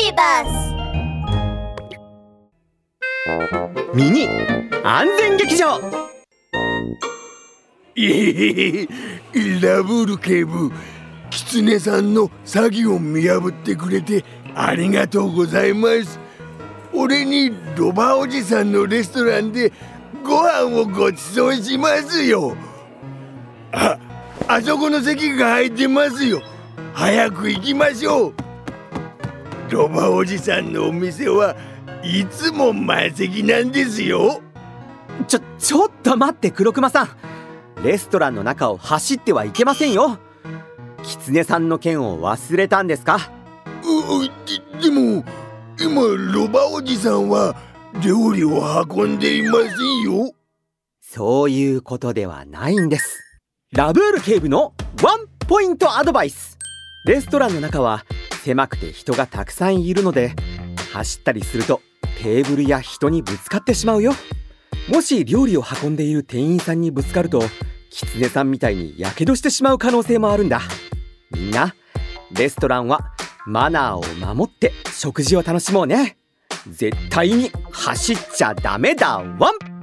ビバスミニ安全劇場。えへへラブール警部キツネさんの詐欺を見破ってくれてありがとうございます。俺にロバおじさんのレストランでご飯をごちそうしますよ。ああそこの席が空いてますよ。早く行きましょうロバおじさんのお店はいつも満席なんですよ。ちょちょっと待って黒熊さん。レストランの中を走ってはいけませんよ。キツネさんの件を忘れたんですか？うででも今ロバおじさんは料理を運んでいませんよ。そういうことではないんです。ラブール警部のワンポイントアドバイス。レストランの中は狭くて人がたくさんいるので走ったりするとテーブルや人にぶつかってしまうよ。もし料理を運んでいる店員さんにぶつかるとキツネさんみたいにやけどしてしまう可能性もあるんだ。みんなレストランはマナーを守って食事を楽しもうね。絶対に走っちゃダメだ。ワン！